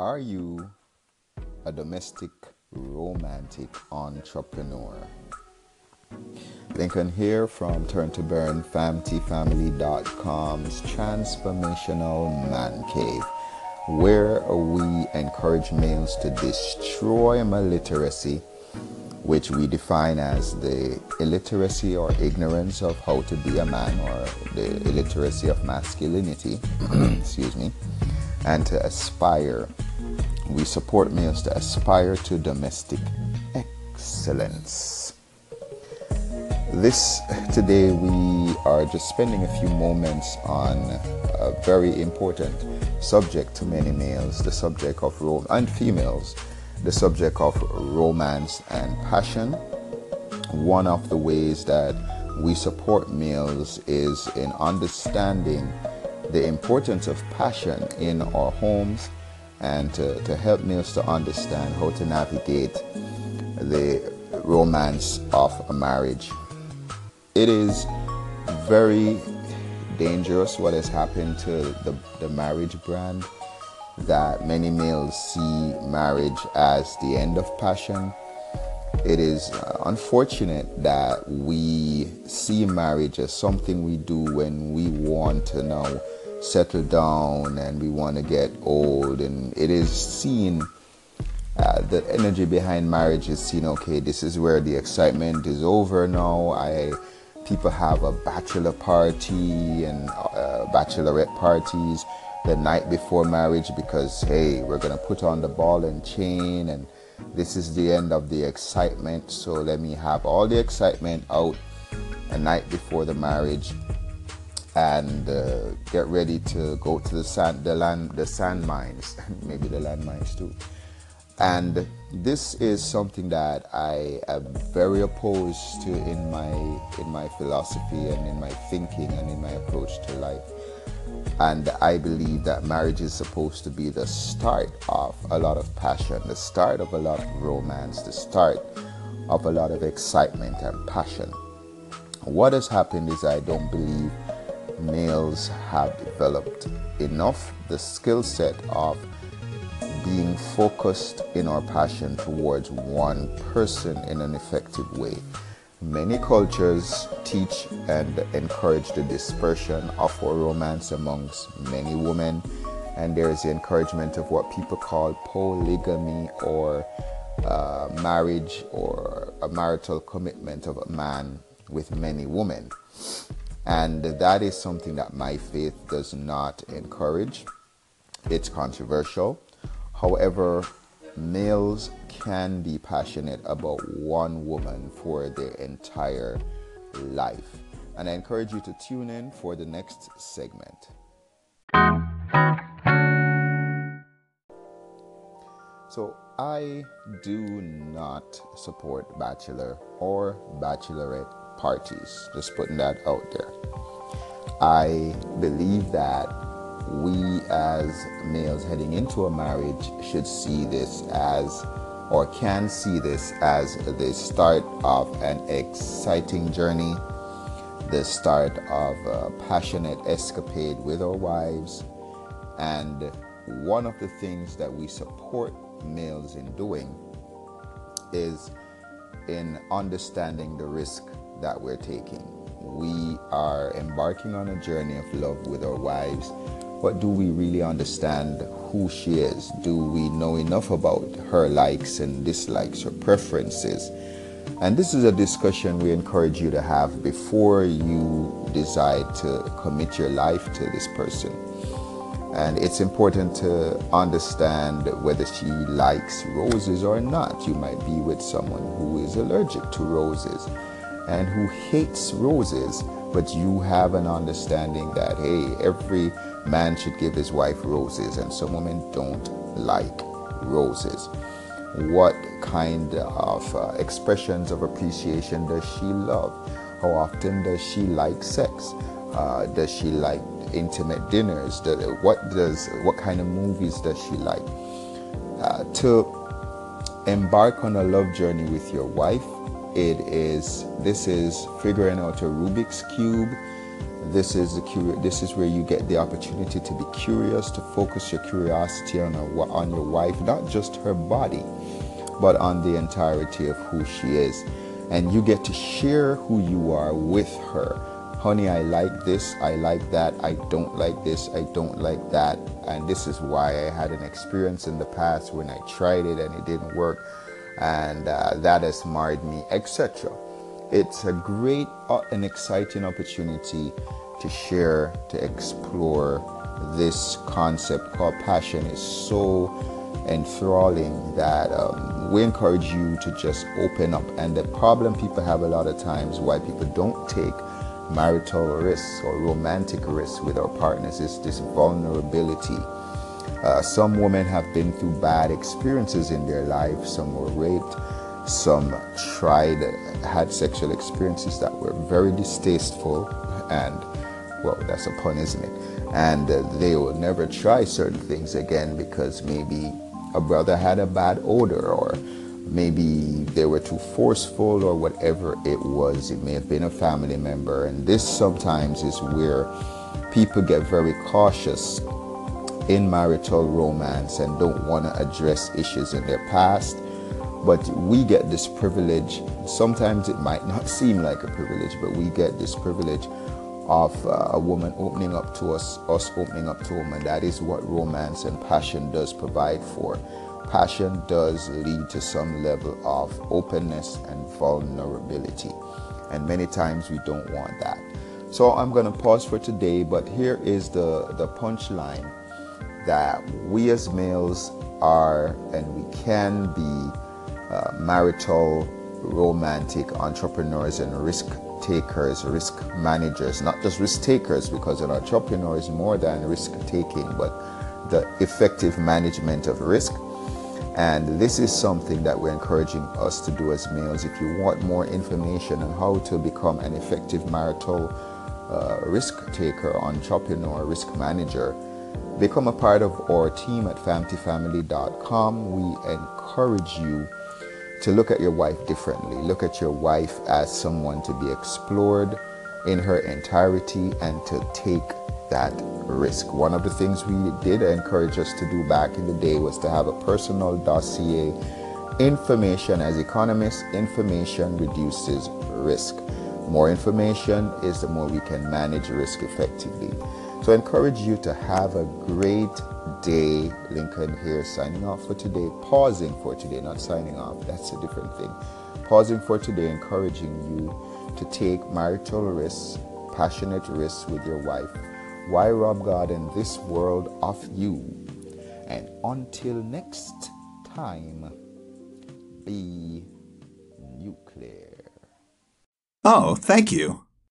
Are you a domestic romantic entrepreneur? Lincoln here from Turn to Burn FamTFamily.com's Transformational Man Cave, where we encourage males to destroy maliteracy, which we define as the illiteracy or ignorance of how to be a man or the illiteracy of masculinity, excuse me, and to aspire we support males to aspire to domestic excellence. This today we are just spending a few moments on a very important subject to many males, the subject of rom- and females, the subject of romance and passion. One of the ways that we support males is in understanding the importance of passion in our homes and to, to help males to understand how to navigate the romance of a marriage. It is very dangerous what has happened to the, the marriage brand that many males see marriage as the end of passion. It is uh, unfortunate that we see marriage as something we do when we want to know settle down and we want to get old. And it is seen uh, the energy behind marriage is seen okay this is where the excitement is over now. I people have a bachelor party and uh, bachelorette parties the night before marriage because hey we're going to put on the ball and chain and this is the end of the excitement. So let me have all the excitement out a night before the marriage and uh, get ready to go to the sand, the land, the sand mines, and maybe the land mines too. And this is something that I am very opposed to in my in my philosophy and in my thinking and in my approach to life. And I believe that marriage is supposed to be the start of a lot of passion, the start of a lot of romance, the start of a lot of excitement and passion. What has happened is I don't believe males have developed enough the skill set of being focused in our passion towards one person in an effective way. Many cultures teach and encourage the dispersion of romance amongst many women, and there is the encouragement of what people call polygamy or uh, marriage or a marital commitment of a man with many women. And that is something that my faith does not encourage. It's controversial. However, males can be passionate about one woman for their entire life. And I encourage you to tune in for the next segment. So, I do not support bachelor or bachelorette parties. Just putting that out there. I believe that we as males heading into a marriage should see this as or can see this as the start of an exciting journey, the start of a passionate escapade with our wives. And one of the things that we support males in doing is in understanding the risk that we're taking. We are embarking on a journey of love with our wives, but do we really understand who she is? Do we know enough about her likes and dislikes, her preferences? And this is a discussion we encourage you to have before you decide to commit your life to this person. And it's important to understand whether she likes roses or not. You might be with someone who is allergic to roses and who hates roses, but you have an understanding that, hey, every man should give his wife roses, and some women don't like roses. What kind of uh, expressions of appreciation does she love? How often does she like sex? Uh, does she like intimate dinners? what does what kind of movies does she like? Uh, to embark on a love journey with your wife it is this is figuring out a Rubik's cube. This is the This is where you get the opportunity to be curious, to focus your curiosity on a, on your wife, not just her body, but on the entirety of who she is, and you get to share who you are with her. Honey, I like this, I like that, I don't like this, I don't like that, and this is why I had an experience in the past when I tried it and it didn't work, and uh, that has marred me, etc. It's a great uh, and exciting opportunity to share, to explore this concept called passion is so enthralling that um, we encourage you to just open up. And the problem people have a lot of times why people don't take marital risks or romantic risks with our partners is this vulnerability. Uh, some women have been through bad experiences in their life. Some were raped some tried, had sexual experiences that were very distasteful, and well, that's a pun, isn't it? And uh, they will never try certain things again because maybe a brother had a bad odor, or maybe they were too forceful, or whatever it was. It may have been a family member, and this sometimes is where people get very cautious in marital romance and don't want to address issues in their past but we get this privilege. Sometimes it might not seem like a privilege, but we get this privilege of uh, a woman opening up to us, us opening up to a woman. That is what romance and passion does provide for. Passion does lead to some level of openness and vulnerability. And many times we don't want that. So I'm going to pause for today, but here is the, the punchline that we as males are and we can be uh, marital, romantic entrepreneurs and risk takers, risk managers, not just risk takers, because an entrepreneur is more than risk taking, but the effective management of risk. And this is something that we're encouraging us to do as males. If you want more information on how to become an effective marital uh, risk taker, entrepreneur, risk manager, become a part of our team at famtifamily.com. We encourage you to look at your wife differently. Look at your wife as someone to be explored in her entirety and to take that risk. One of the things we did encourage us to do back in the day was to have a personal dossier. Information, as economists, information reduces risk. More information is the more we can manage risk effectively. So I encourage you to have a great day. Lincoln here signing off for today, pausing for today, not signing off. That's a different thing. Pausing for today, encouraging you to take marital risks, passionate risks with your wife. Why rob God in this world of you? And until next time, be nuclear. Oh, thank you.